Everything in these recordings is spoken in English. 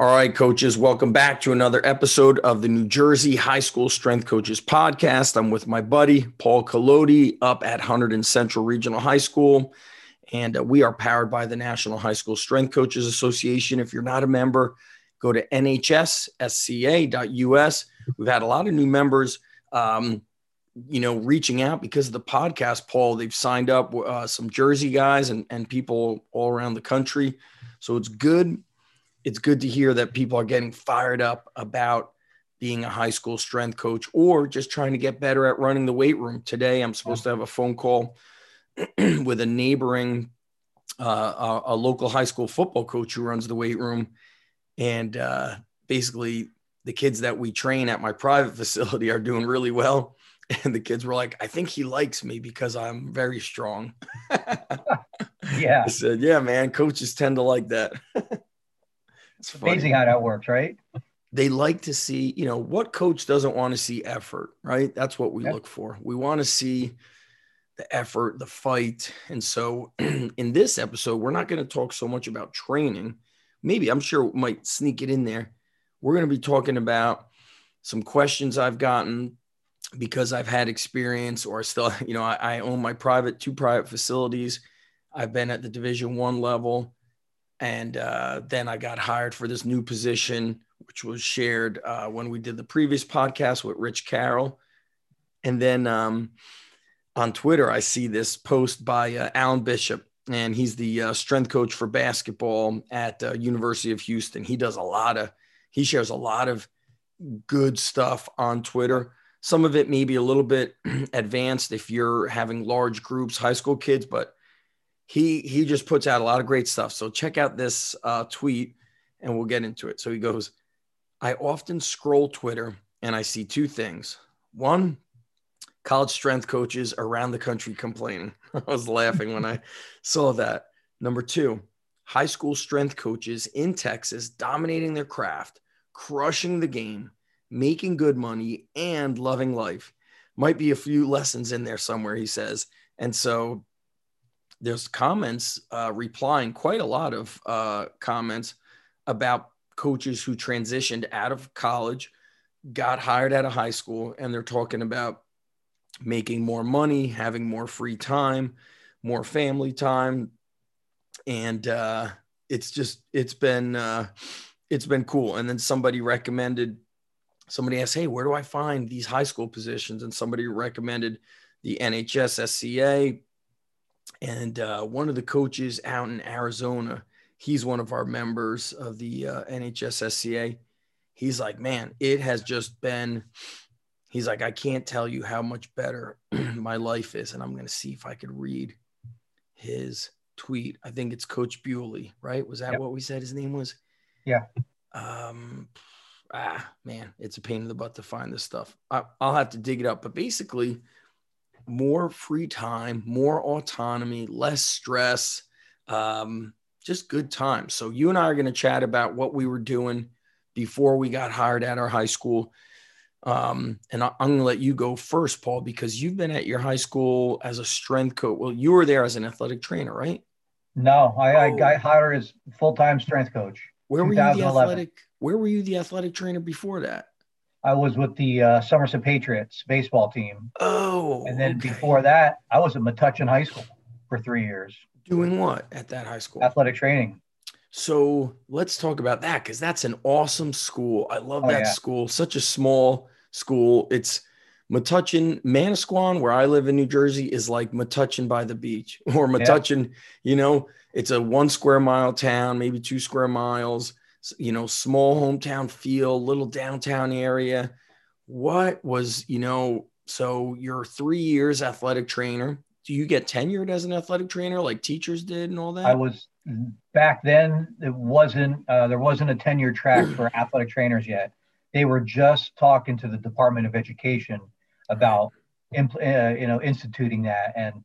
All right, coaches, welcome back to another episode of the New Jersey High School Strength Coaches Podcast. I'm with my buddy Paul Collodi up at Hunterdon Central Regional High School, and uh, we are powered by the National High School Strength Coaches Association. If you're not a member, go to nhssca.us. We've had a lot of new members, um, you know, reaching out because of the podcast, Paul. They've signed up uh, some Jersey guys and, and people all around the country. So it's good it's good to hear that people are getting fired up about being a high school strength coach or just trying to get better at running the weight room. Today, I'm supposed to have a phone call with a neighboring, uh, a, a, local high school football coach who runs the weight room. And uh, basically, the kids that we train at my private facility are doing really well. And the kids were like, I think he likes me because I'm very strong. yeah. I said, Yeah, man, coaches tend to like that. It's amazing how that works, right? They like to see, you know, what coach doesn't want to see effort, right? That's what we yep. look for. We want to see the effort, the fight. And so in this episode, we're not going to talk so much about training. Maybe I'm sure we might sneak it in there. We're going to be talking about some questions I've gotten because I've had experience or still, you know, I, I own my private, two private facilities. I've been at the division one level and uh, then I got hired for this new position, which was shared uh, when we did the previous podcast with Rich Carroll. And then um, on Twitter, I see this post by uh, Alan Bishop, and he's the uh, strength coach for basketball at uh, University of Houston. He does a lot of, he shares a lot of good stuff on Twitter. Some of it may be a little bit advanced if you're having large groups, high school kids, but he he just puts out a lot of great stuff. So check out this uh, tweet, and we'll get into it. So he goes, "I often scroll Twitter and I see two things. One, college strength coaches around the country complaining. I was laughing when I saw that. Number two, high school strength coaches in Texas dominating their craft, crushing the game, making good money, and loving life. Might be a few lessons in there somewhere, he says. And so there's comments uh, replying quite a lot of uh, comments about coaches who transitioned out of college, got hired out of high school, and they're talking about making more money, having more free time, more family time, and uh, it's just it's been uh, it's been cool. And then somebody recommended somebody asked, "Hey, where do I find these high school positions?" And somebody recommended the NHS SCA and uh, one of the coaches out in Arizona, he's one of our members of the uh, NHSSCA. He's like, man, it has just been. He's like, I can't tell you how much better my life is, and I'm going to see if I could read his tweet. I think it's Coach Bewley, right? Was that yep. what we said his name was? Yeah. Um, ah, man, it's a pain in the butt to find this stuff. I, I'll have to dig it up, but basically more free time, more autonomy, less stress, um, just good times. So you and I are going to chat about what we were doing before we got hired at our high school. Um, and I, am going to let you go first, Paul, because you've been at your high school as a strength coach. Well, you were there as an athletic trainer, right? No, I, oh. I got hired as full time strength coach. Where were you the athletic? Where were you the athletic trainer before that? I was with the uh, Somerset Patriots baseball team. Oh. And then okay. before that, I was at Metuchen High School for three years. Doing what at that high school? Athletic training. So let's talk about that because that's an awesome school. I love oh, that yeah. school. Such a small school. It's Metuchen, Manasquan, where I live in New Jersey, is like Metuchen by the beach or Metuchen, yeah. you know, it's a one square mile town, maybe two square miles you know, small hometown feel, little downtown area. What was, you know, so you're three years athletic trainer. Do you get tenured as an athletic trainer like teachers did and all that? I was back then. It wasn't uh, there wasn't a tenure track for athletic trainers yet. They were just talking to the Department of Education about impl- uh, you know instituting that. And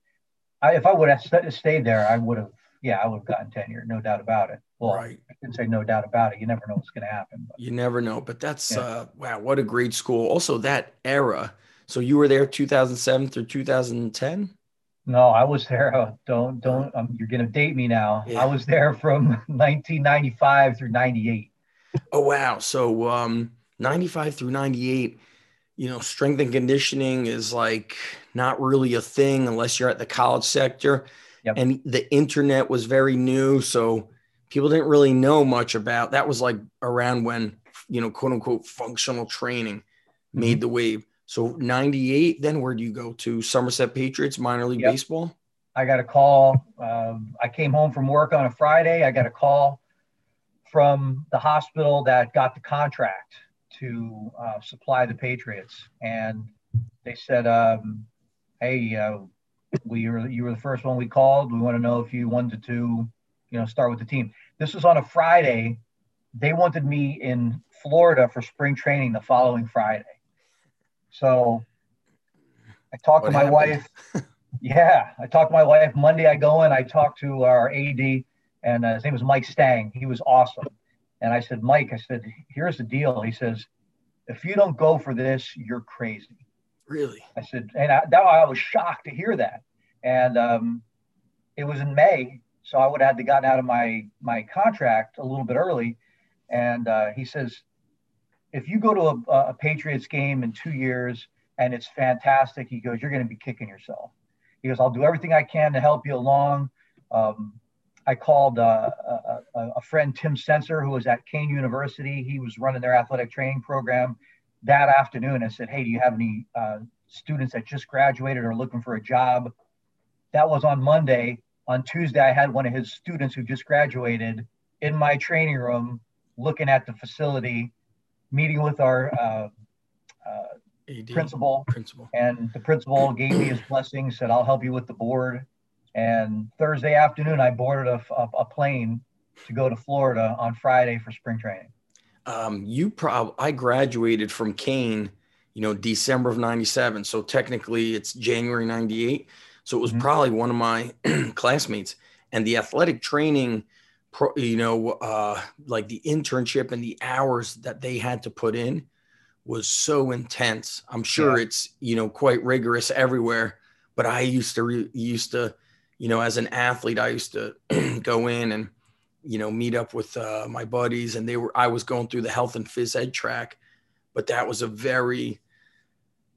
I, if I would have st- stayed there, I would have yeah, I would have gotten tenure, no doubt about it. Well, right. I can say no doubt about it. You never know what's going to happen. But. You never know, but that's yeah. uh, wow, what a great school. Also, that era. So you were there 2007 through 2010. No, I was there. Uh, don't don't. Um, you're going to date me now. Yeah. I was there from 1995 through 98. Oh wow. So um 95 through 98, you know, strength and conditioning is like not really a thing unless you're at the college sector. Yep. And the internet was very new. So people didn't really know much about that was like around when, you know, quote unquote functional training mm-hmm. made the wave. So 98, then where do you go to Somerset Patriots minor league yep. baseball? I got a call. Um, I came home from work on a Friday. I got a call from the hospital that got the contract to uh, supply the Patriots, and they said, um, "Hey, uh, we were you were the first one we called. We want to know if you wanted to, you know, start with the team." This was on a Friday. They wanted me in Florida for spring training the following Friday. So I talked what to my happened? wife. yeah, I talked to my wife Monday. I go in. I talked to our AD, and uh, his name was Mike Stang. He was awesome. And I said, Mike, I said, here's the deal. He says, if you don't go for this, you're crazy. Really? I said, and I, that, I was shocked to hear that. And um, it was in May, so I would have had to gotten out of my my contract a little bit early. And uh, he says, if you go to a, a Patriots game in two years and it's fantastic, he goes, you're going to be kicking yourself. He goes, I'll do everything I can to help you along. Um, I called uh, a, a, friend, Tim Sensor, who was at Kean University. He was running their athletic training program that afternoon. I said, Hey, do you have any uh, students that just graduated or looking for a job? That was on Monday. On Tuesday, I had one of his students who just graduated in my training room looking at the facility, meeting with our uh, uh principal. principal. And the principal gave me his blessing, said, I'll help you with the board and Thursday afternoon, I boarded a, a, a plane to go to Florida on Friday for spring training. Um, you prob I graduated from Kean, you know, December of 97. So technically it's January 98. So it was mm-hmm. probably one of my classmates and the athletic training, pro, you know, uh, like the internship and the hours that they had to put in was so intense. I'm sure yeah. it's, you know, quite rigorous everywhere, but I used to, re- used to, you know, as an athlete, I used to go in and, you know, meet up with uh, my buddies, and they were. I was going through the health and phys ed track, but that was a very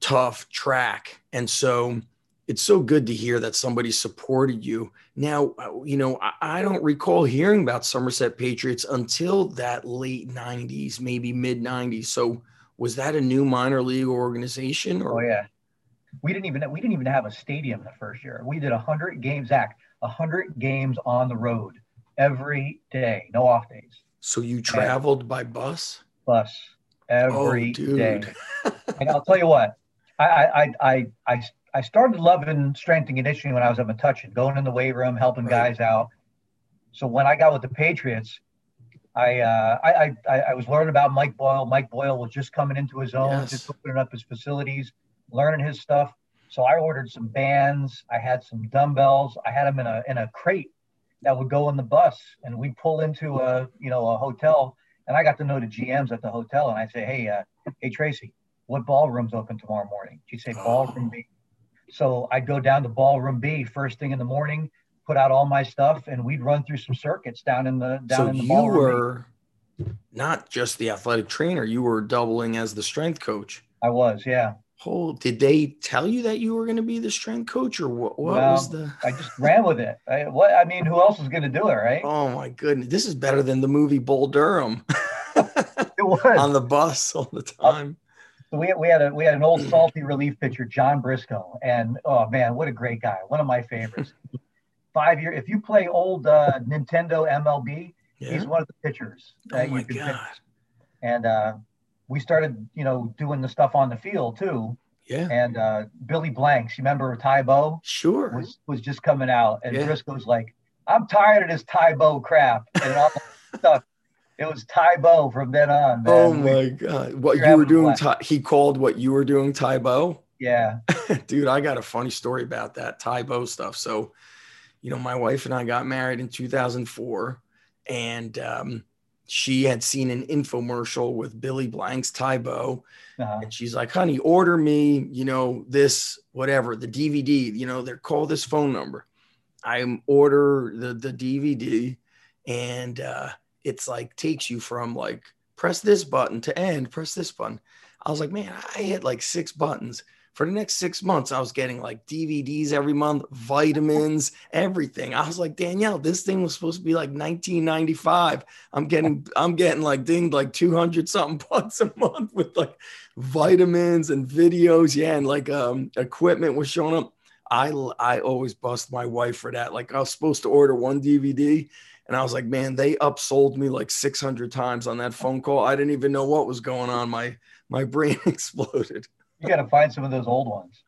tough track, and so it's so good to hear that somebody supported you. Now, uh, you know, I, I don't recall hearing about Somerset Patriots until that late '90s, maybe mid '90s. So, was that a new minor league organization? Or? Oh yeah, we didn't even we didn't even have a stadium the first year. We did hundred games, Zach, hundred games on the road every day, no off days. So you traveled and by bus? Bus every oh, day. and I'll tell you what, I I I I I started loving strength and conditioning when I was at Metuchen, going in the weight room, helping right. guys out. So when I got with the Patriots, I, uh, I, I I was learning about Mike Boyle. Mike Boyle was just coming into his own, yes. just opening up his facilities learning his stuff. So I ordered some bands. I had some dumbbells. I had them in a in a crate that would go in the bus, and we'd pull into a you know a hotel. And I got to know the GMs at the hotel, and I say, hey, uh, hey Tracy, what ballroom's open tomorrow morning? she'd say ballroom B. So I'd go down to ballroom B first thing in the morning, put out all my stuff, and we'd run through some circuits down in the down so in the you were not just the athletic trainer; you were doubling as the strength coach. I was, yeah. Oh, did they tell you that you were going to be the strength coach, or what? What well, was the? I just ran with it. I, what I mean, who else was going to do it, right? Oh my goodness, this is better than the movie Bull Durham. it was on the bus all the time. So we, we had a we had an old salty relief pitcher, John Briscoe, and oh man, what a great guy! One of my favorites. Five year. If you play old uh, Nintendo MLB, yeah. he's one of the pitchers. oh my god! Pitch. And uh, we started, you know, doing the stuff on the field too. Yeah. And uh, Billy Blanks, you remember Tae Bo? Sure. Was was just coming out, and yeah. Briscoe's like, "I'm tired of this Tae Bo crap," and all stuff. It was Tae Bo from then on. Man. Oh my we, god! What you were doing? Ty, he called what you were doing Tae Bo. Yeah. Dude, I got a funny story about that Tae Bo stuff. So, you know, my wife and I got married in 2004, and um, she had seen an infomercial with Billy Blank's Tae Bo. Uh-huh. And she's like, honey, order me, you know, this, whatever, the DVD, you know, they're call this phone number. I order the, the DVD and uh, it's like takes you from like press this button to end, press this button. I was like, man, I hit like six buttons. For the next six months, I was getting like DVDs every month, vitamins, everything. I was like, Danielle, this thing was supposed to be like 1995. I'm getting, I'm getting like dinged like 200 something bucks a month with like vitamins and videos. Yeah. And like um, equipment was showing up. I, I always bust my wife for that. Like I was supposed to order one DVD and I was like, man, they upsold me like 600 times on that phone call. I didn't even know what was going on. My my brain exploded. You got to find some of those old ones.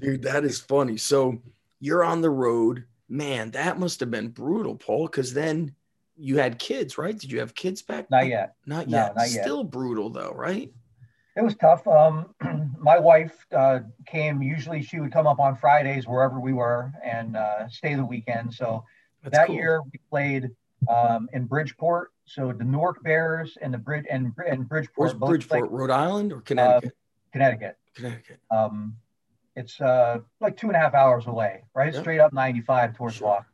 Dude, that is funny. So you're on the road. Man, that must have been brutal, Paul, because then you had kids, right? Did you have kids back? Not yet. Not yet. No, not yet. Still brutal though, right? It was tough. Um, my wife uh, came. Usually, she would come up on Fridays wherever we were and uh, stay the weekend. So That's that cool. year we played um, in Bridgeport. So the Newark Bears and the Bridge and, and Bridgeport. Where's Bridgeport, Rhode Island or Connecticut? Uh, Connecticut. Connecticut. Um, it's uh, like two and a half hours away, right? Yeah. Straight up 95 towards sure.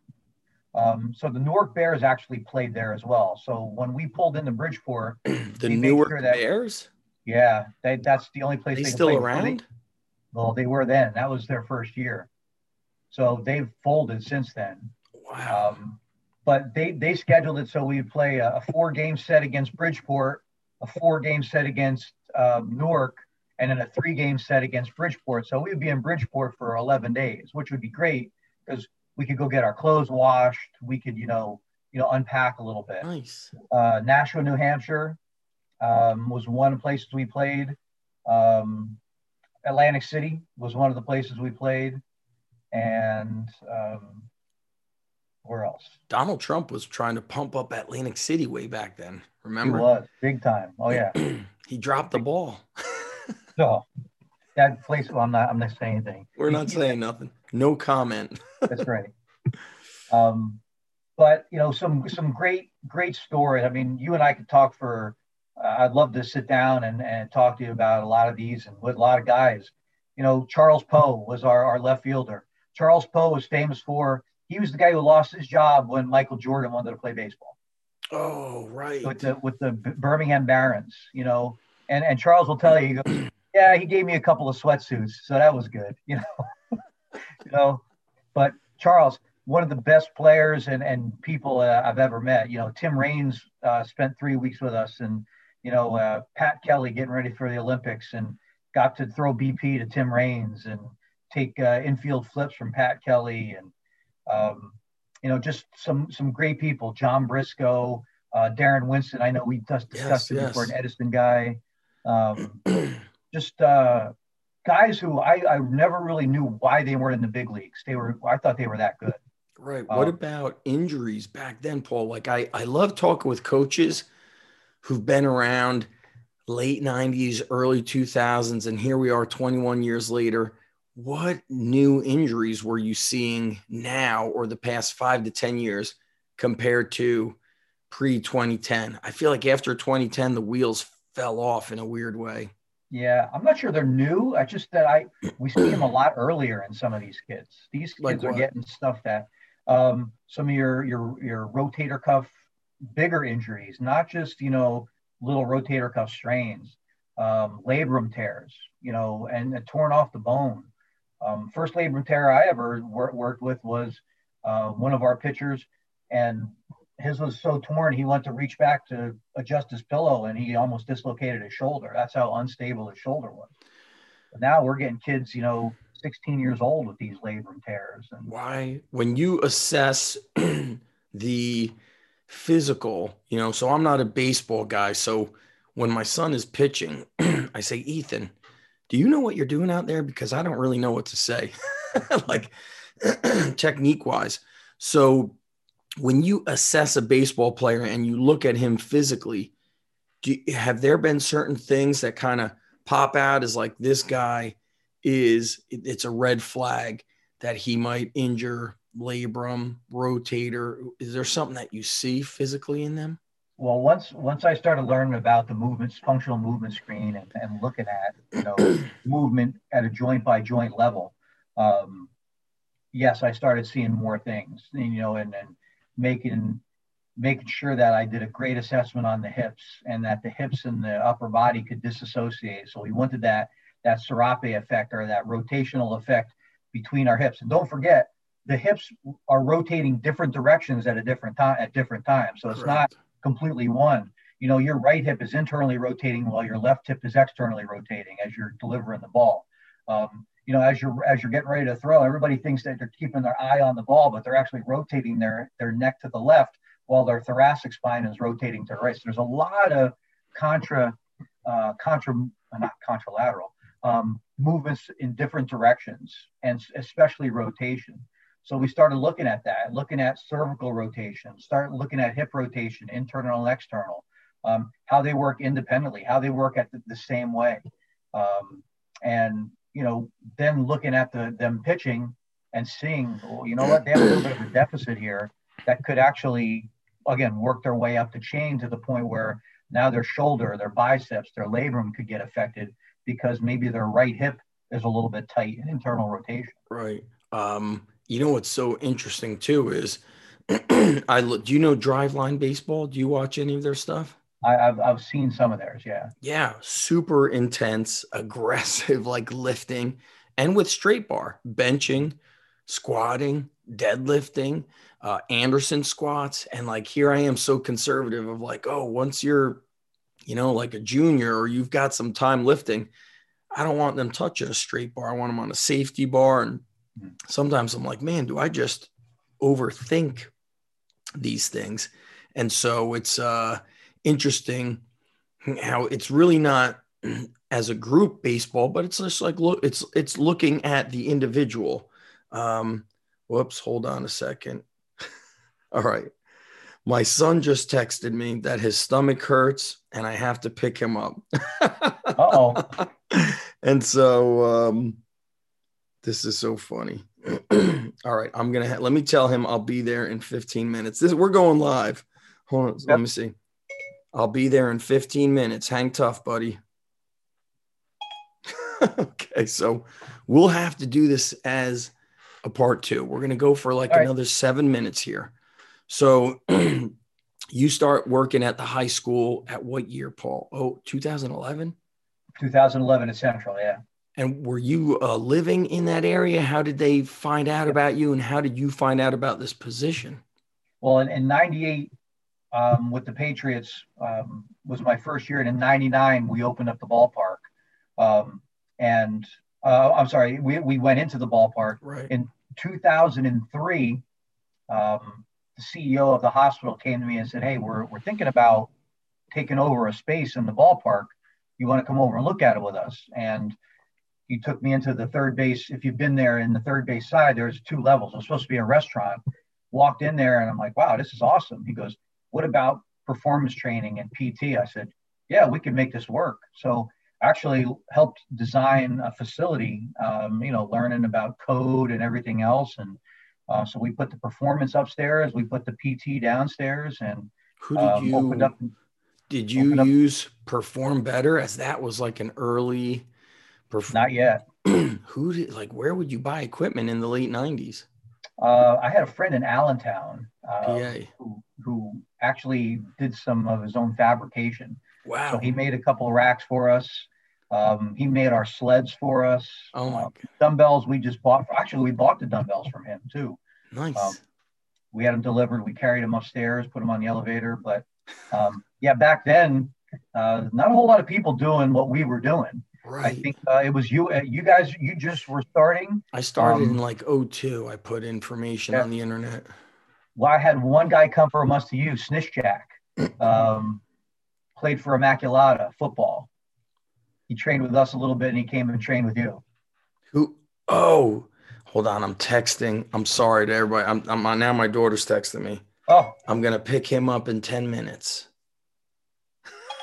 Um, so the Newark Bears actually played there as well. So when we pulled into Bridgeport, the Newark sure that, Bears. Yeah, they, that's the only place they, they still around. They, well, they were then. That was their first year. So they've folded since then. Wow. Um, but they they scheduled it so we would play a, a four game set against Bridgeport, a four game set against um, Newark, and then a three game set against Bridgeport. So we would be in Bridgeport for 11 days, which would be great because we could go get our clothes washed. We could, you know, you know, unpack a little bit. Nice. Uh, Nashua, New Hampshire um, was one of the places we played. Um, Atlantic City was one of the places we played. And um, where else? Donald Trump was trying to pump up Atlantic City way back then. Remember? He was big time. Oh yeah. he dropped the ball. so that place. Well, I'm not. I'm not saying anything. We're not saying nothing. No comment. That's right. Um, but you know, some some great great stories. I mean, you and I could talk for. Uh, I'd love to sit down and, and talk to you about a lot of these and with a lot of guys. You know, Charles Poe was our, our left fielder. Charles Poe was famous for he was the guy who lost his job when Michael Jordan wanted to play baseball. Oh, right. With the with the Birmingham Barons, you know, and and Charles will tell you, he goes, yeah, he gave me a couple of sweatsuits, so that was good, you know, you know. But Charles, one of the best players and and people uh, I've ever met. You know, Tim Raines uh, spent three weeks with us, and you know, uh, Pat Kelly getting ready for the Olympics, and got to throw BP to Tim Raines and take uh, infield flips from Pat Kelly and um, you know, just some some great people. John Briscoe, uh, Darren Winston. I know we just discussed yes, him yes. before, an Edison guy. Um, just uh, guys who I, I never really knew why they weren't in the big leagues. They were I thought they were that good. Right. Um, what about injuries back then, Paul? Like I I love talking with coaches who've been around late 90s, early 2000s, and here we are 21 years later what new injuries were you seeing now or the past five to 10 years compared to pre 2010? I feel like after 2010, the wheels fell off in a weird way. Yeah, I'm not sure they're new. I just that I we see them a lot earlier in some of these kids. These kids like are getting stuff that um, some of your your your rotator cuff bigger injuries, not just you know little rotator cuff strains, um, labrum tears, you know, and torn off the bone. Um, first labrum tear I ever wor- worked with was uh, one of our pitchers, and his was so torn he went to reach back to adjust his pillow, and he almost dislocated his shoulder. That's how unstable his shoulder was. But now we're getting kids, you know, 16 years old with these labrum tears. And why, when you assess the physical, you know, so I'm not a baseball guy, so when my son is pitching, I say, Ethan do you know what you're doing out there? Because I don't really know what to say, like technique wise. So when you assess a baseball player and you look at him physically, do you, have there been certain things that kind of pop out as like this guy is it's a red flag that he might injure labrum, rotator? Is there something that you see physically in them? well, once once I started learning about the movements, functional movement screen, and, and looking at you know movement at a joint by joint level, um, yes, I started seeing more things. And, you know, and, and making making sure that I did a great assessment on the hips and that the hips and the upper body could disassociate. So we wanted that that serape effect or that rotational effect between our hips. And don't forget, the hips are rotating different directions at a different time at different times. So it's Correct. not completely one. You know, your right hip is internally rotating while your left hip is externally rotating as you're delivering the ball. Um, you know, as you're as you're getting ready to throw, everybody thinks that they're keeping their eye on the ball, but they're actually rotating their their neck to the left while their thoracic spine is rotating to the right. So there's a lot of contra uh, contra not contralateral um, movements in different directions and especially rotation. So we started looking at that, looking at cervical rotation, start looking at hip rotation, internal and external, um, how they work independently, how they work at the, the same way. Um, and you know, then looking at the them pitching and seeing, well, you know what, they have a little bit of a deficit here that could actually, again, work their way up the chain to the point where now their shoulder, their biceps, their labrum could get affected because maybe their right hip is a little bit tight in internal rotation. Right. Um, you know what's so interesting too is I look. Do you know Driveline Baseball? Do you watch any of their stuff? I, have I've seen some of theirs. Yeah. Yeah, super intense, aggressive, like lifting, and with straight bar, benching, squatting, deadlifting, uh, Anderson squats, and like here I am so conservative of like, oh, once you're, you know, like a junior or you've got some time lifting, I don't want them touching a straight bar. I want them on a safety bar. And hmm. sometimes I'm like, man, do I just overthink these things? And so it's uh interesting how it's really not as a group baseball, but it's just like look, it's it's looking at the individual. Um, whoops, hold on a second. All right. My son just texted me that his stomach hurts and I have to pick him up. oh. and so um, this is so funny. All right, I'm gonna ha- let me tell him I'll be there in 15 minutes. This we're going live. Hold on, yep. let me see. I'll be there in 15 minutes. Hang tough, buddy. okay, so we'll have to do this as a part two. We're going to go for like All another seven minutes here. So you start working at the high school at what year, Paul? Oh, 2011? 2011 at Central, yeah. And were you uh, living in that area? How did they find out about you and how did you find out about this position? Well, in, in 98, um, with the Patriots um, was my first year. And in 99, we opened up the ballpark. Um, and uh, I'm sorry, we, we went into the ballpark. Right. In 2003, um, the CEO of the hospital came to me and said, Hey, we're, we're thinking about taking over a space in the ballpark. You want to come over and look at it with us? And he took me into the third base. If you've been there in the third base side, there's two levels. It's supposed to be a restaurant. Walked in there and I'm like, wow, this is awesome. He goes, what about performance training and PT? I said, yeah, we can make this work. So actually helped design a facility, um, you know, learning about code and everything else. And uh, so we put the performance upstairs, we put the PT downstairs and who did um, you, up, did you use perform better as that was like an early, perf- not yet. who did like, where would you buy equipment in the late nineties? Uh, I had a friend in Allentown uh, who, who actually did some of his own fabrication. Wow. So he made a couple of racks for us. Um, he made our sleds for us. Oh my uh, dumbbells we just bought. Actually, we bought the dumbbells from him too. Nice. Um, we had them delivered. We carried them upstairs, put them on the elevator. But um, yeah, back then, uh, not a whole lot of people doing what we were doing. Right. I think uh, it was you. Uh, you guys, you just were starting. I started um, in like 02. I put information yeah. on the internet well, I had one guy come from us to you, Snitch Jack, um, played for Immaculata football. He trained with us a little bit and he came and trained with you. Who? Oh, hold on. I'm texting. I'm sorry to everybody. I'm, I'm now my daughter's texting me. Oh, I'm going to pick him up in 10 minutes.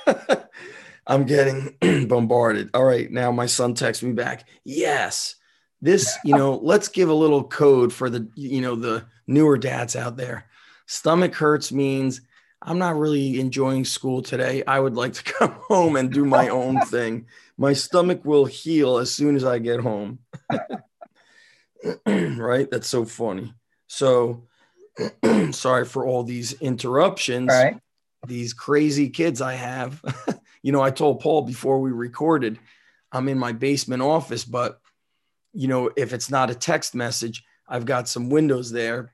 I'm getting bombarded. All right. Now my son texts me back. Yes this you know let's give a little code for the you know the newer dads out there stomach hurts means i'm not really enjoying school today i would like to come home and do my own thing my stomach will heal as soon as i get home right that's so funny so sorry for all these interruptions. All right. These crazy kids I have. you know, I told Paul before we recorded, I'm in my basement office, but you know, if it's not a text message, I've got some windows there.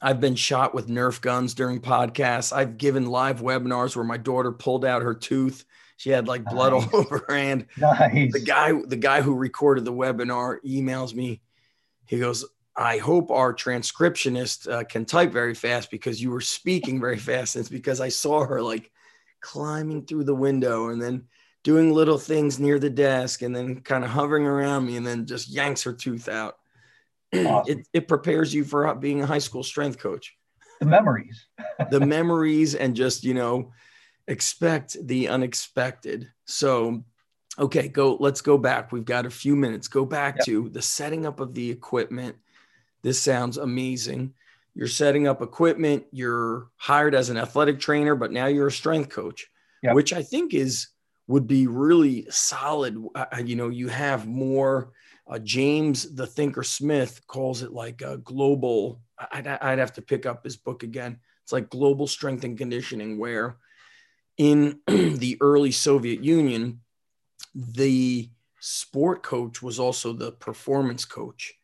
I've been shot with Nerf guns during podcasts. I've given live webinars where my daughter pulled out her tooth. She had like blood nice. all over her hand. Nice. The guy, the guy who recorded the webinar emails me. He goes, I hope our transcriptionist uh, can type very fast because you were speaking very fast. And It's because I saw her like climbing through the window and then doing little things near the desk and then kind of hovering around me and then just yanks her tooth out. Awesome. It, it prepares you for uh, being a high school strength coach. The memories. the memories and just, you know, expect the unexpected. So, okay, go, let's go back. We've got a few minutes. Go back yep. to the setting up of the equipment this sounds amazing. You're setting up equipment, you're hired as an athletic trainer, but now you're a strength coach, yep. which I think is would be really solid. Uh, you know, you have more. Uh, James, the Thinker Smith, calls it like a global. I'd, I'd have to pick up his book again. It's like global strength and conditioning, where in the early Soviet Union, the sport coach was also the performance coach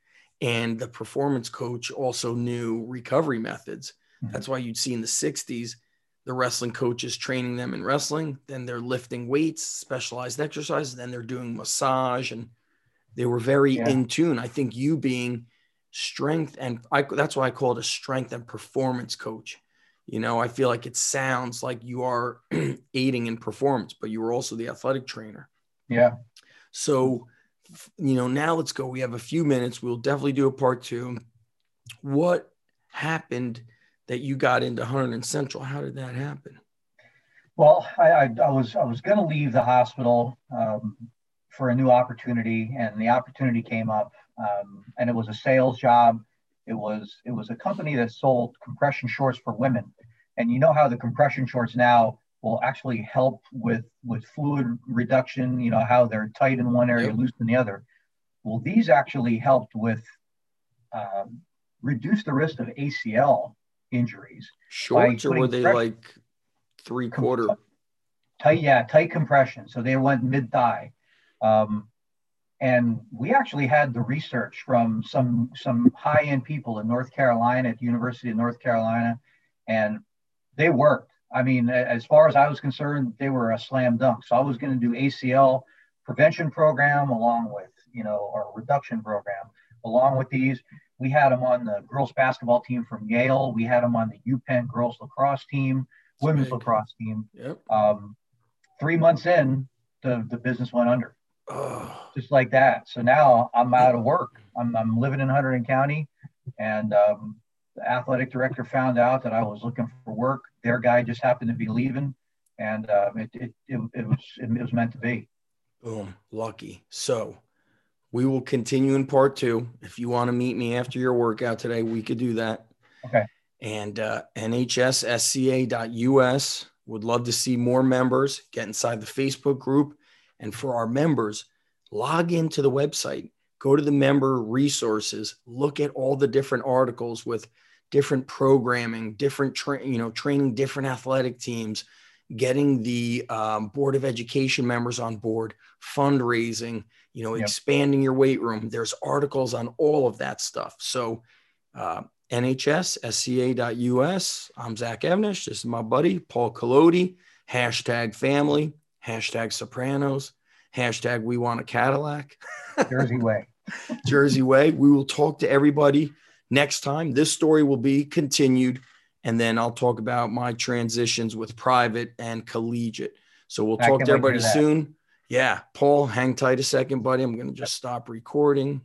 and the performance coach also knew recovery methods. Mm-hmm. That's why you'd see in the 60s the wrestling coaches training them in wrestling, then they're lifting weights, specialized exercises, then they're doing massage and they were very yeah. in tune. I think you being strength and I, that's why I call it a strength and performance coach. You know, I feel like it sounds like you are aiding in performance, but you are also the athletic trainer. Yeah. So you know, now let's go. We have a few minutes. We'll definitely do a part two. What happened that you got into Hunterdon Central? How did that happen? Well, I, I, I was I was going to leave the hospital um, for a new opportunity, and the opportunity came up, um, and it was a sales job. It was it was a company that sold compression shorts for women, and you know how the compression shorts now will actually help with with fluid reduction. You know how they're tight in one area, yep. loose in the other. Well, these actually helped with um, reduce the risk of ACL injuries. Shorts, or were they like three quarter? Tight, yeah, tight compression. So they went mid thigh. Um, and we actually had the research from some some high end people in North Carolina at the University of North Carolina, and they worked. I mean, as far as I was concerned, they were a slam dunk. So I was going to do ACL prevention program along with, you know, our reduction program. Along with these, we had them on the girls basketball team from Yale. We had them on the UPenn girls lacrosse team, women's big. lacrosse team. Yep. Um, three months in, the, the business went under. Oh. Just like that. So now I'm out of work. I'm, I'm living in Hunterdon County and um, the athletic director found out that I was looking for work. Their guy just happened to be leaving, and uh, it, it, it, it, was it, was meant to be. Boom, lucky. So we will continue in part two. If you want to meet me after your workout today, we could do that. Okay. And uh, NHSSCA.us would love to see more members get inside the Facebook group. And for our members, log into the website, go to the member resources, look at all the different articles with different programming, different tra- you know training different athletic teams, getting the um, board of education members on board, fundraising, you know, yep. expanding your weight room. There's articles on all of that stuff. So. Uh, NHSSCA.us. I'm Zach Even-Esh. This is my buddy, Paul Collodi. Hashtag family, hashtag Sopranos, hashtag we want a Cadillac. Jersey way. Jersey way. We will talk to everybody next time. This story will be continued, and then I'll talk about my transitions with private and collegiate. So we'll talk to everybody soon. Yeah, Paul, hang tight a second, buddy. I'm going to just stop recording.